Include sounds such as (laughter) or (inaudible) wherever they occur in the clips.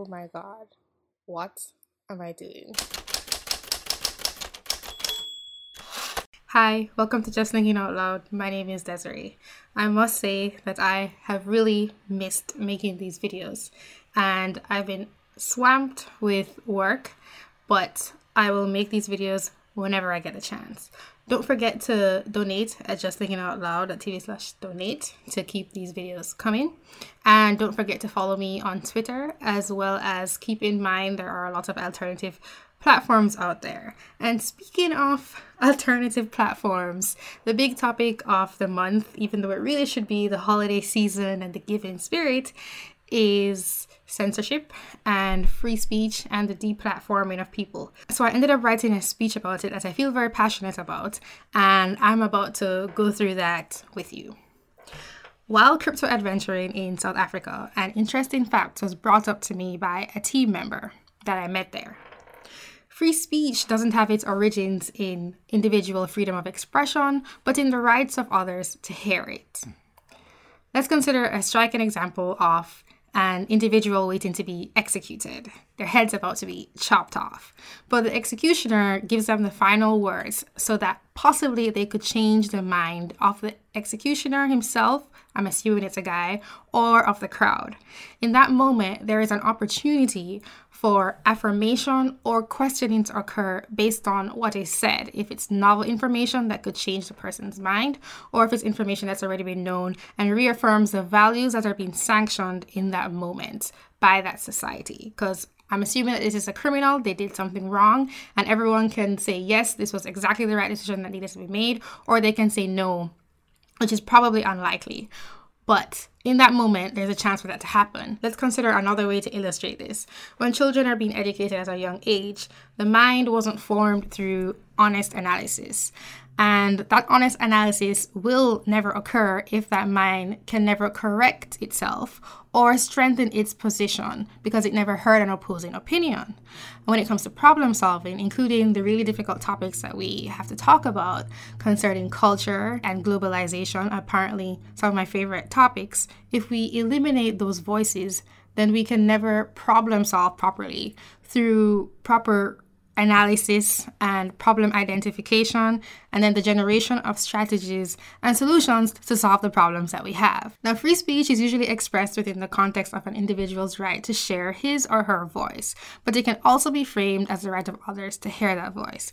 Oh my god. What am I doing? Hi, welcome to Just Thinking Out Loud. My name is Desiree. I must say that I have really missed making these videos and I've been swamped with work, but I will make these videos whenever I get a chance. Don't forget to donate at Just Thinking Out Loud at TV slash donate to keep these videos coming. And don't forget to follow me on Twitter as well as keep in mind there are a lot of alternative platforms out there. And speaking of (laughs) alternative platforms, the big topic of the month, even though it really should be the holiday season and the giving spirit, is censorship and free speech and the deplatforming of people. So I ended up writing a speech about it that I feel very passionate about, and I'm about to go through that with you. While crypto adventuring in South Africa, an interesting fact was brought up to me by a team member that I met there. Free speech doesn't have its origins in individual freedom of expression, but in the rights of others to hear it. Let's consider a striking example of an individual waiting to be executed. Their head's about to be chopped off. But the executioner gives them the final words so that possibly they could change the mind of the executioner himself, I'm assuming it's a guy, or of the crowd. In that moment, there is an opportunity for affirmation or questioning to occur based on what is said. If it's novel information that could change the person's mind, or if it's information that's already been known and reaffirms the values that are being sanctioned in that moment by that society. Because I'm assuming that this is a criminal, they did something wrong, and everyone can say, yes, this was exactly the right decision that needed to be made, or they can say no, which is probably unlikely. But in that moment, there's a chance for that to happen. Let's consider another way to illustrate this. When children are being educated at a young age, the mind wasn't formed through honest analysis. And that honest analysis will never occur if that mind can never correct itself or strengthen its position because it never heard an opposing opinion. when it comes to problem solving, including the really difficult topics that we have to talk about concerning culture and globalization, apparently some of my favorite topics, if we eliminate those voices, then we can never problem solve properly through proper analysis and problem identification, and then the generation of strategies and solutions to solve the problems that we have. Now, free speech is usually expressed within the context of an individual's right to share his or her voice, but it can also be framed as the right of others to hear that voice.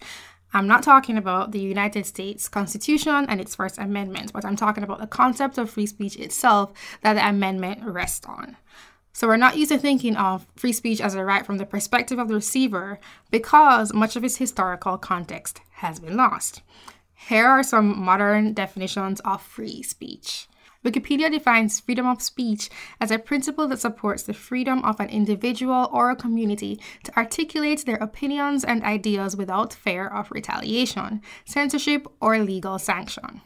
I'm not talking about the United States Constitution and its First Amendment, but I'm talking about the concept of free speech itself that the amendment rests on. So we're not used to thinking of free speech as a right from the perspective of the receiver because much of its historical context has been lost. Here are some modern definitions of free speech. Wikipedia defines freedom of speech as a principle that supports the freedom of an individual or a community to articulate their opinions and ideas without fear of retaliation, censorship, or legal sanction.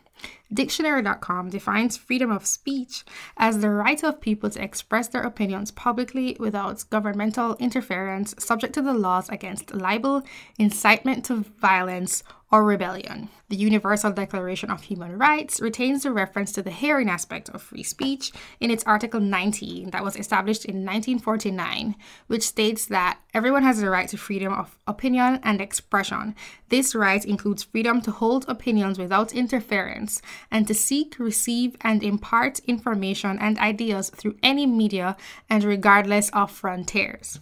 Dictionary.com defines freedom of speech as the right of people to express their opinions publicly without governmental interference, subject to the laws against libel, incitement to violence, or rebellion. The Universal Declaration of Human Rights retains the reference to the hearing aspect of free speech in its Article 19 that was established in 1949, which states that everyone has the right to freedom of opinion and expression. This right includes freedom to hold opinions without interference and to seek, receive, and impart information and ideas through any media and regardless of frontiers.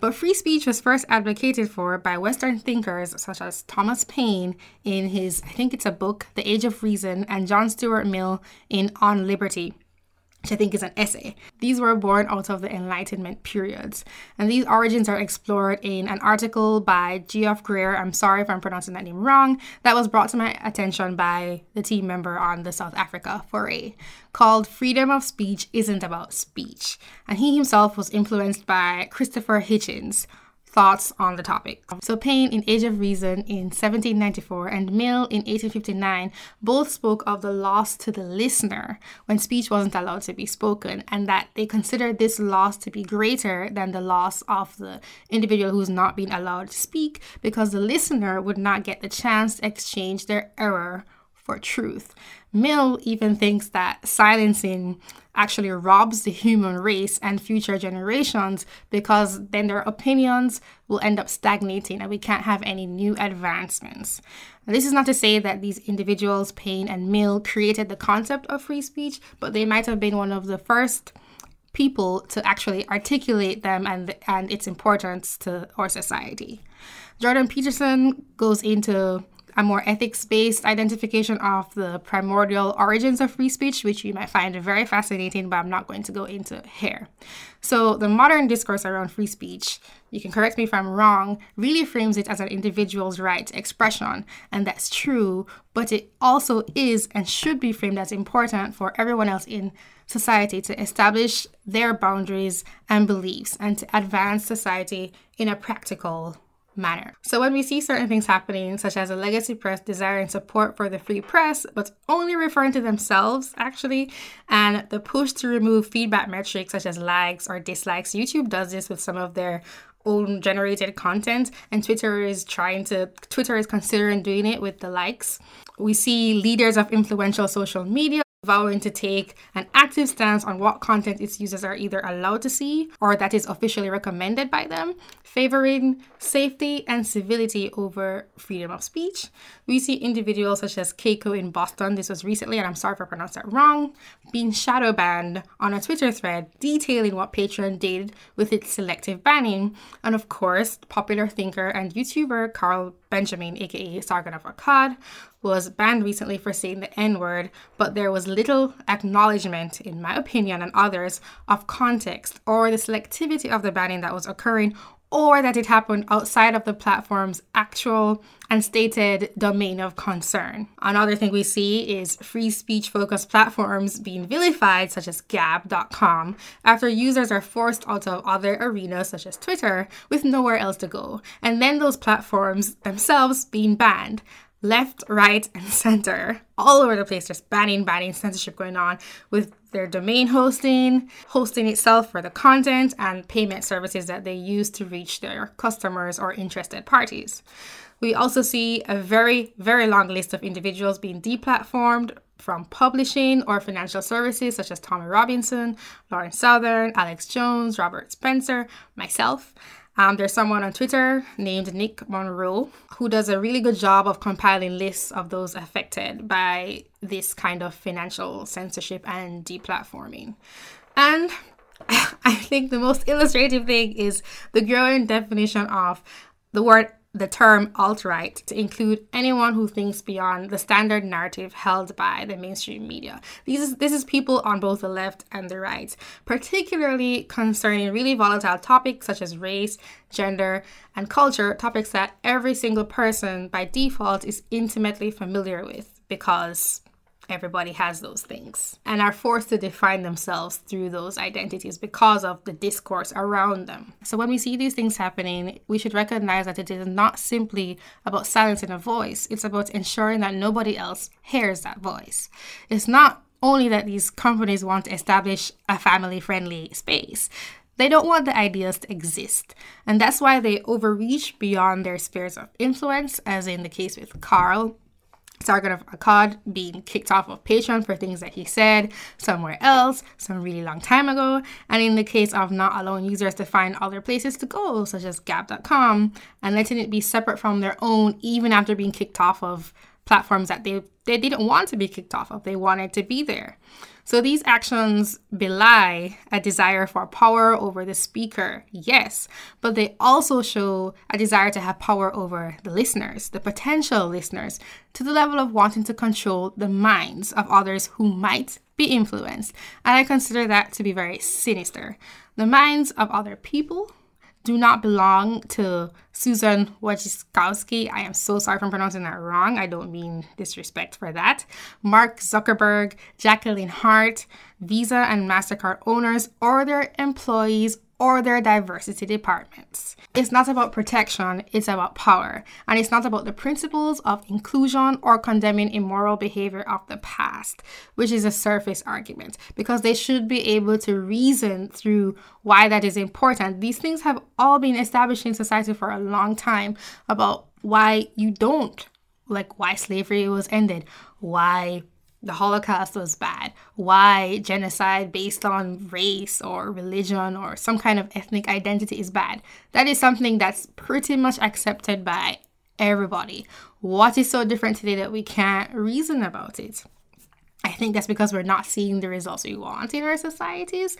But free speech was first advocated for by Western thinkers such as Thomas Paine in his, I think it's a book, The Age of Reason, and John Stuart Mill in On Liberty which I think is an essay. These were born out of the Enlightenment periods, and these origins are explored in an article by Geoff Greer. I'm sorry if I'm pronouncing that name wrong. That was brought to my attention by the team member on the South Africa foray, called "Freedom of Speech Isn't About Speech," and he himself was influenced by Christopher Hitchens, thoughts on the topic. So, Paine in Age of Reason in 1794 and Mill in 1859 both spoke of the loss to the listener when speech wasn't allowed to be spoken, and that they considered this loss to be greater than the loss of the individual who's not being allowed to speak because the listener would not get the chance to exchange their error for truth. Mill even thinks that silencing actually robs the human race and future generations because then their opinions will end up stagnating and we can't have any new advancements. Now, this is not to say that these individuals, Paine and Mill, created the concept of free speech, but they might have been one of the first people to actually articulate them and, and its importance to our society. Jordan Peterson goes into a more ethics based identification of the primordial origins of free speech, which you might find very fascinating, but I'm not going to go into here. So, the modern discourse around free speech, you can correct me if I'm wrong, really frames it as an individual's right to expression, and that's true, but it also is and should be framed as important for everyone else in society to establish their boundaries and beliefs and to advance society in a practical manner. So when we see certain things happening, such as a legacy press desiring support for the free press, but only referring to themselves actually, and the push to remove feedback metrics such as likes or dislikes, YouTube does this with some of their own generated content and Twitter is trying to Twitter is considering doing it with the likes. We see leaders of influential social media vowing to take an active stance on what content its users are either allowed to see or that is officially recommended by them, favoring safety and civility over freedom of speech. We see individuals such as Keiko in Boston, this was recently, and I'm sorry if I pronounced that wrong, being shadow banned on a Twitter thread detailing what Patreon did with its selective banning. And of course, popular thinker and YouTuber Carl Benjamin, aka Sargon of Akkad, was banned recently for saying the N word, but there was little acknowledgement, in my opinion and others, of context or the selectivity of the banning that was occurring or that it happened outside of the platform's actual and stated domain of concern. Another thing we see is free speech focused platforms being vilified, such as Gab.com, after users are forced out of other arenas, such as Twitter, with nowhere else to go, and then those platforms themselves being banned left, right, and (laughs) center, all over the place. There's banning, banning, censorship going on with their domain hosting, hosting itself for the content, and payment services that they use to reach their customers or interested parties. We also see a very, very long list of individuals being deplatformed from publishing or financial services such as Tommy Robinson, Lauren Southern, Alex Jones, Robert Spencer, myself. Um, there's someone on Twitter named Nick Monroe who does a really good job of compiling lists of those affected by this kind of financial censorship and deplatforming. And (laughs) I think the most illustrative thing is the growing definition of the word the term alt right to include anyone who thinks beyond the standard narrative held by the mainstream media. These is, this is people on both the left and the right, particularly concerning really volatile topics such as race, gender, and culture, topics that every single person by default is intimately familiar with because everybody has those things and are forced to define themselves through those identities because of the discourse around them. So when we see these things happening, we should recognize that it is not simply about silencing a voice, it's about ensuring that nobody else hears that voice. It's not only that these companies want to establish a family friendly space. They don't want the ideas to exist. And that's why they overreach beyond their spheres of influence, as in the case with Carl Sargon of Akkad being kicked off of Patreon for things that he said somewhere else some really long time ago, and in the case of not allowing users to find other places to go, such as Gab.com, and letting it be separate from their own even after being kicked off of platforms that they, they didn't want to be kicked off of, they wanted to be there. So these actions belie a desire for power over the speaker, yes, but they also show a desire to have power over the listeners, the potential listeners, to the level of wanting to control the minds of others who might be influenced. And I consider that to be very sinister. The minds of other people do not belong to Susan Wojcicki. I am so sorry for pronouncing that wrong. I don't mean disrespect for that. Mark Zuckerberg, Jacqueline Hart, Visa and MasterCard owners, or their employees or their diversity departments. It's not about protection, it's about power. And it's not about the principles of inclusion or condemning immoral behavior of the past, which is a surface argument, because they should be able to reason through why that is important. These things have all been established in society for a long time about why you don't like why slavery was ended, why the Holocaust was bad, why genocide based on race or religion or some kind of ethnic identity is bad. That is something that's pretty much accepted by everybody. What is so different today that we can't reason about it? I think that's because we're not seeing the results we want in our societies.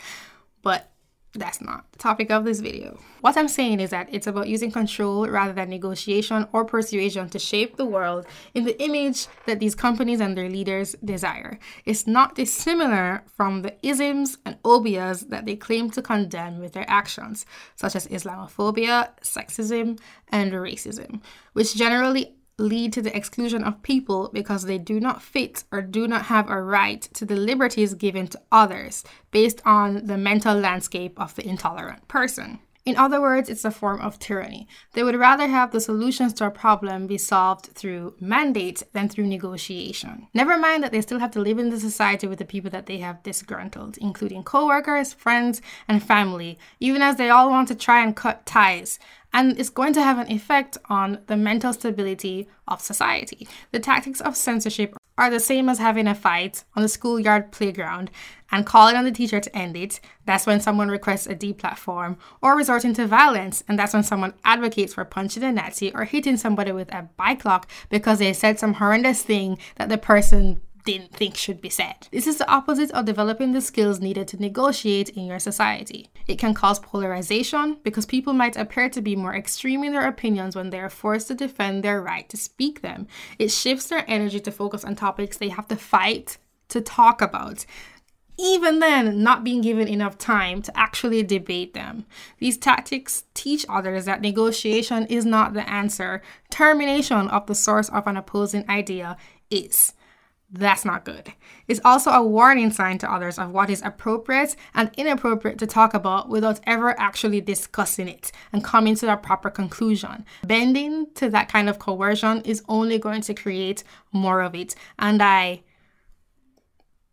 But that's not the topic of this video. What I'm saying is that it's about using control rather than negotiation or persuasion to shape the world in the image that these companies and their leaders desire. It's not dissimilar from the isms and obias that they claim to condemn with their actions, such as Islamophobia, sexism, and racism, which generally lead to the exclusion of people because they do not fit or do not have a right to the liberties given to others based on the mental landscape of the intolerant person. In other words, it's a form of tyranny. They would rather have the solutions to a problem be solved through mandate than through negotiation. Never mind that they still have to live in the society with the people that they have disgruntled, including co-workers, friends, and family, even as they all want to try and cut ties and it's going to have an effect on the mental stability of society. The tactics of censorship are the same as having a fight on the schoolyard playground and calling on the teacher to end it. That's when someone requests a deplatform, or resorting to violence, and that's when someone advocates for punching a Nazi or hitting somebody with a bike lock because they said some horrendous thing that the person didn't think should be said. This is the opposite of developing the skills needed to negotiate in your society. It can cause polarization because people might appear to be more extreme in their opinions when they are forced to defend their right to speak them. It shifts their energy to focus on topics they have to fight to talk about even then not being given enough time to actually debate them. These tactics teach others that negotiation is not the answer, termination of the source of an opposing idea is. That's not good. It's also a warning sign to others of what is appropriate and inappropriate to talk about without ever actually discussing it and coming to a proper conclusion. Bending to that kind of coercion is only going to create more of it. And I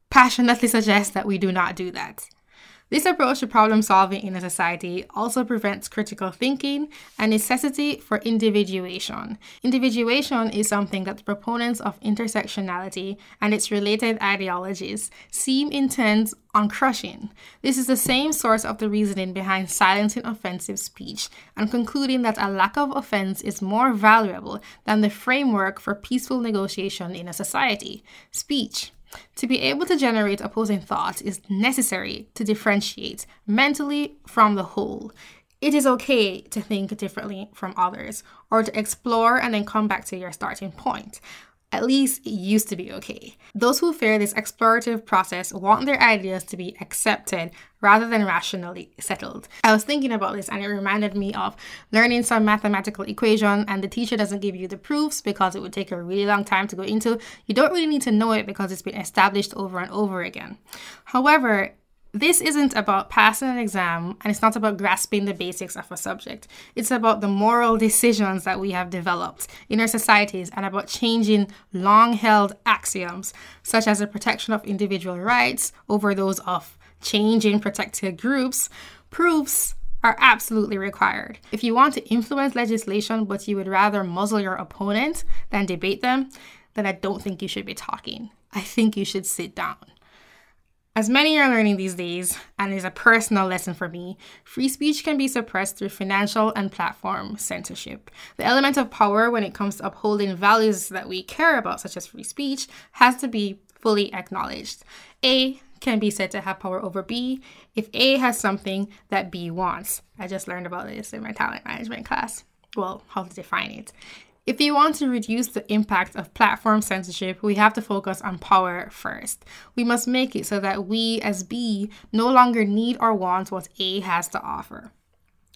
passionately suggest that we do not do that. This approach to problem solving in a society also prevents critical thinking and necessity for individuation. Individuation is something that the proponents of intersectionality and its related ideologies seem intent on crushing. This is the same source of the reasoning behind silencing offensive speech and concluding that a lack of offense is more valuable than the framework for peaceful negotiation in a society. Speech to be able to generate opposing thoughts is necessary to differentiate mentally from the whole. It is okay to think differently from others or to explore and then come back to your starting point. At least it used to be okay. Those who fear this explorative process want their ideas to be accepted rather than rationally settled. I was thinking about this and it reminded me of learning some mathematical equation and the teacher doesn't give you the proofs because it would take a really long time to go into. You don't really need to know it because it's been established over and over again. However, this isn't about passing an exam and it's not about grasping the basics of a subject. It's about the moral decisions that we have developed in our societies and about changing long held axioms, such as the protection of individual rights over those of changing protected groups. Proofs are absolutely required. If you want to influence legislation but you would rather muzzle your opponent than debate them, then I don't think you should be talking. I think you should sit down. As many are learning these days, and is a personal lesson for me, free speech can be suppressed through financial and platform censorship. The element of power when it comes to upholding values that we care about, such as free speech, has to be fully acknowledged. A can be said to have power over B if A has something that B wants. I just learned about this in my talent management class. Well, how to define it. If you want to reduce the impact of platform censorship, we have to focus on power first. We must make it so that we, as B, no longer need or want what A has to offer.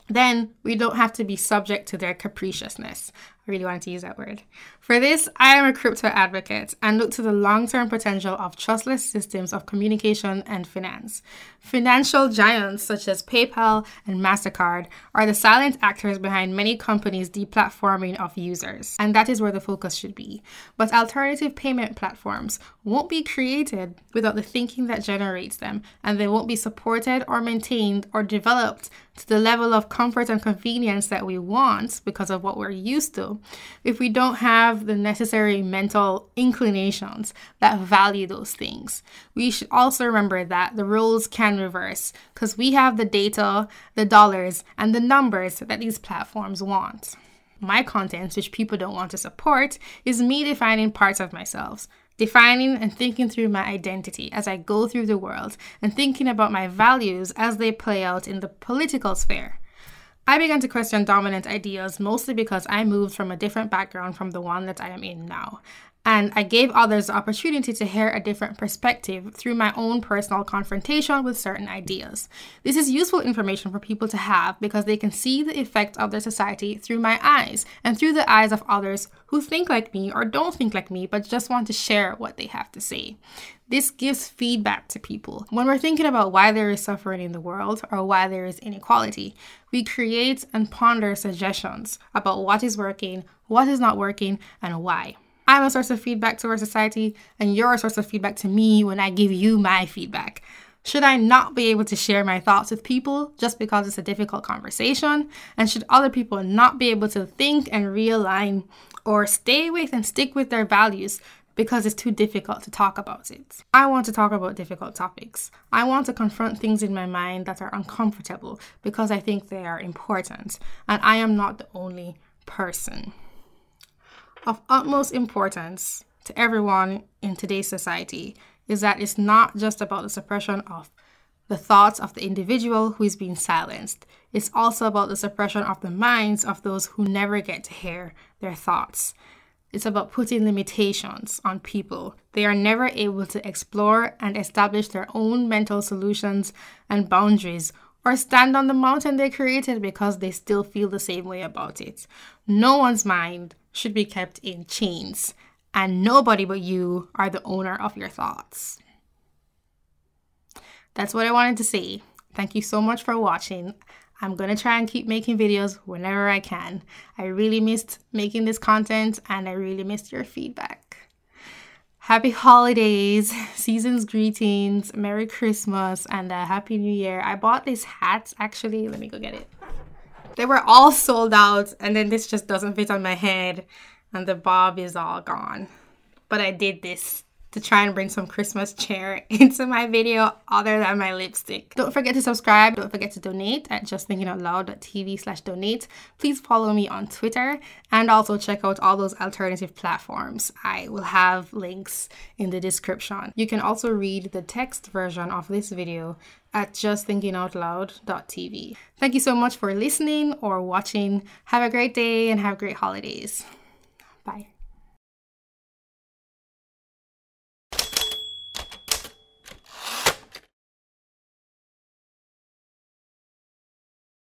Then we don't have to be subject to their capriciousness. I really wanted to use that word. For this, I am a crypto advocate and look to the long term potential of trustless systems of communication and finance. Financial giants such as PayPal and MasterCard are the silent actors behind many companies' deplatforming of users, and that is where the focus should be. But alternative payment platforms won't be created without the thinking that generates them, and they won't be supported or maintained or developed to the level of comfort and convenience that we want because of what we're used to if we don't have the necessary mental inclinations that value those things. We should also remember that the roles can reverse because we have the data, the dollars, and the numbers that these platforms want. My content, which people don't want to support, is me defining parts of myself defining and thinking through my identity as I go through the world and thinking about my values as they play out in the political sphere. I began to question dominant ideas mostly because I moved from a different background from the one that I am in now. And I gave others the opportunity to hear a different perspective through my own personal confrontation with certain ideas. This is useful information for people to have because they can see the effect of their society through my eyes and through the eyes of others who think like me or don't think like me but just want to share what they have to say. This gives feedback to people. When we're thinking about why there is suffering in the world or why there is inequality, we create and ponder suggestions about what is working, what is not working, and why. I'm a source of feedback to our society, and you're a source of feedback to me when I give you my feedback. Should I not be able to share my thoughts with people just because it's a difficult conversation? And should other people not be able to think and realign or stay with and stick with their values because it's too difficult to talk about it? I want to talk about difficult topics. I want to confront things in my mind that are uncomfortable because I think they are important. And I am not the only person of utmost importance to everyone in today's society is that it's not just about the suppression of the thoughts of the individual who is being silenced. It's also about the suppression of the minds of those who never get to hear their thoughts. It's about putting limitations on people. They are never able to explore and establish their own mental solutions and boundaries or stand on the mountain they created because they still feel the same way about it. No one's mind should be kept in chains, and nobody but you are the owner of your thoughts. That's what I wanted to say. Thank you so much for watching. I'm gonna try and keep making videos whenever I can. I really missed making this content and I really missed your feedback. Happy holidays, (laughs) season's greetings, Merry Christmas, and a Happy New Year. I bought this hat actually. Let me go get it. They were all sold out, and then this just doesn't fit on my head, and the bob is all gone. But I did this to try and bring some Christmas cheer (laughs) into my video other than my lipstick. Don't forget to subscribe. Don't forget to donate at justthinkingoutloud.tv slash donate. Please follow me on Twitter and also check out all those alternative platforms. I will have links in the description. You can also read the text version of this video at justthinkingoutloud.tv. Thank you so much for listening or watching. Have a great day and have great holidays.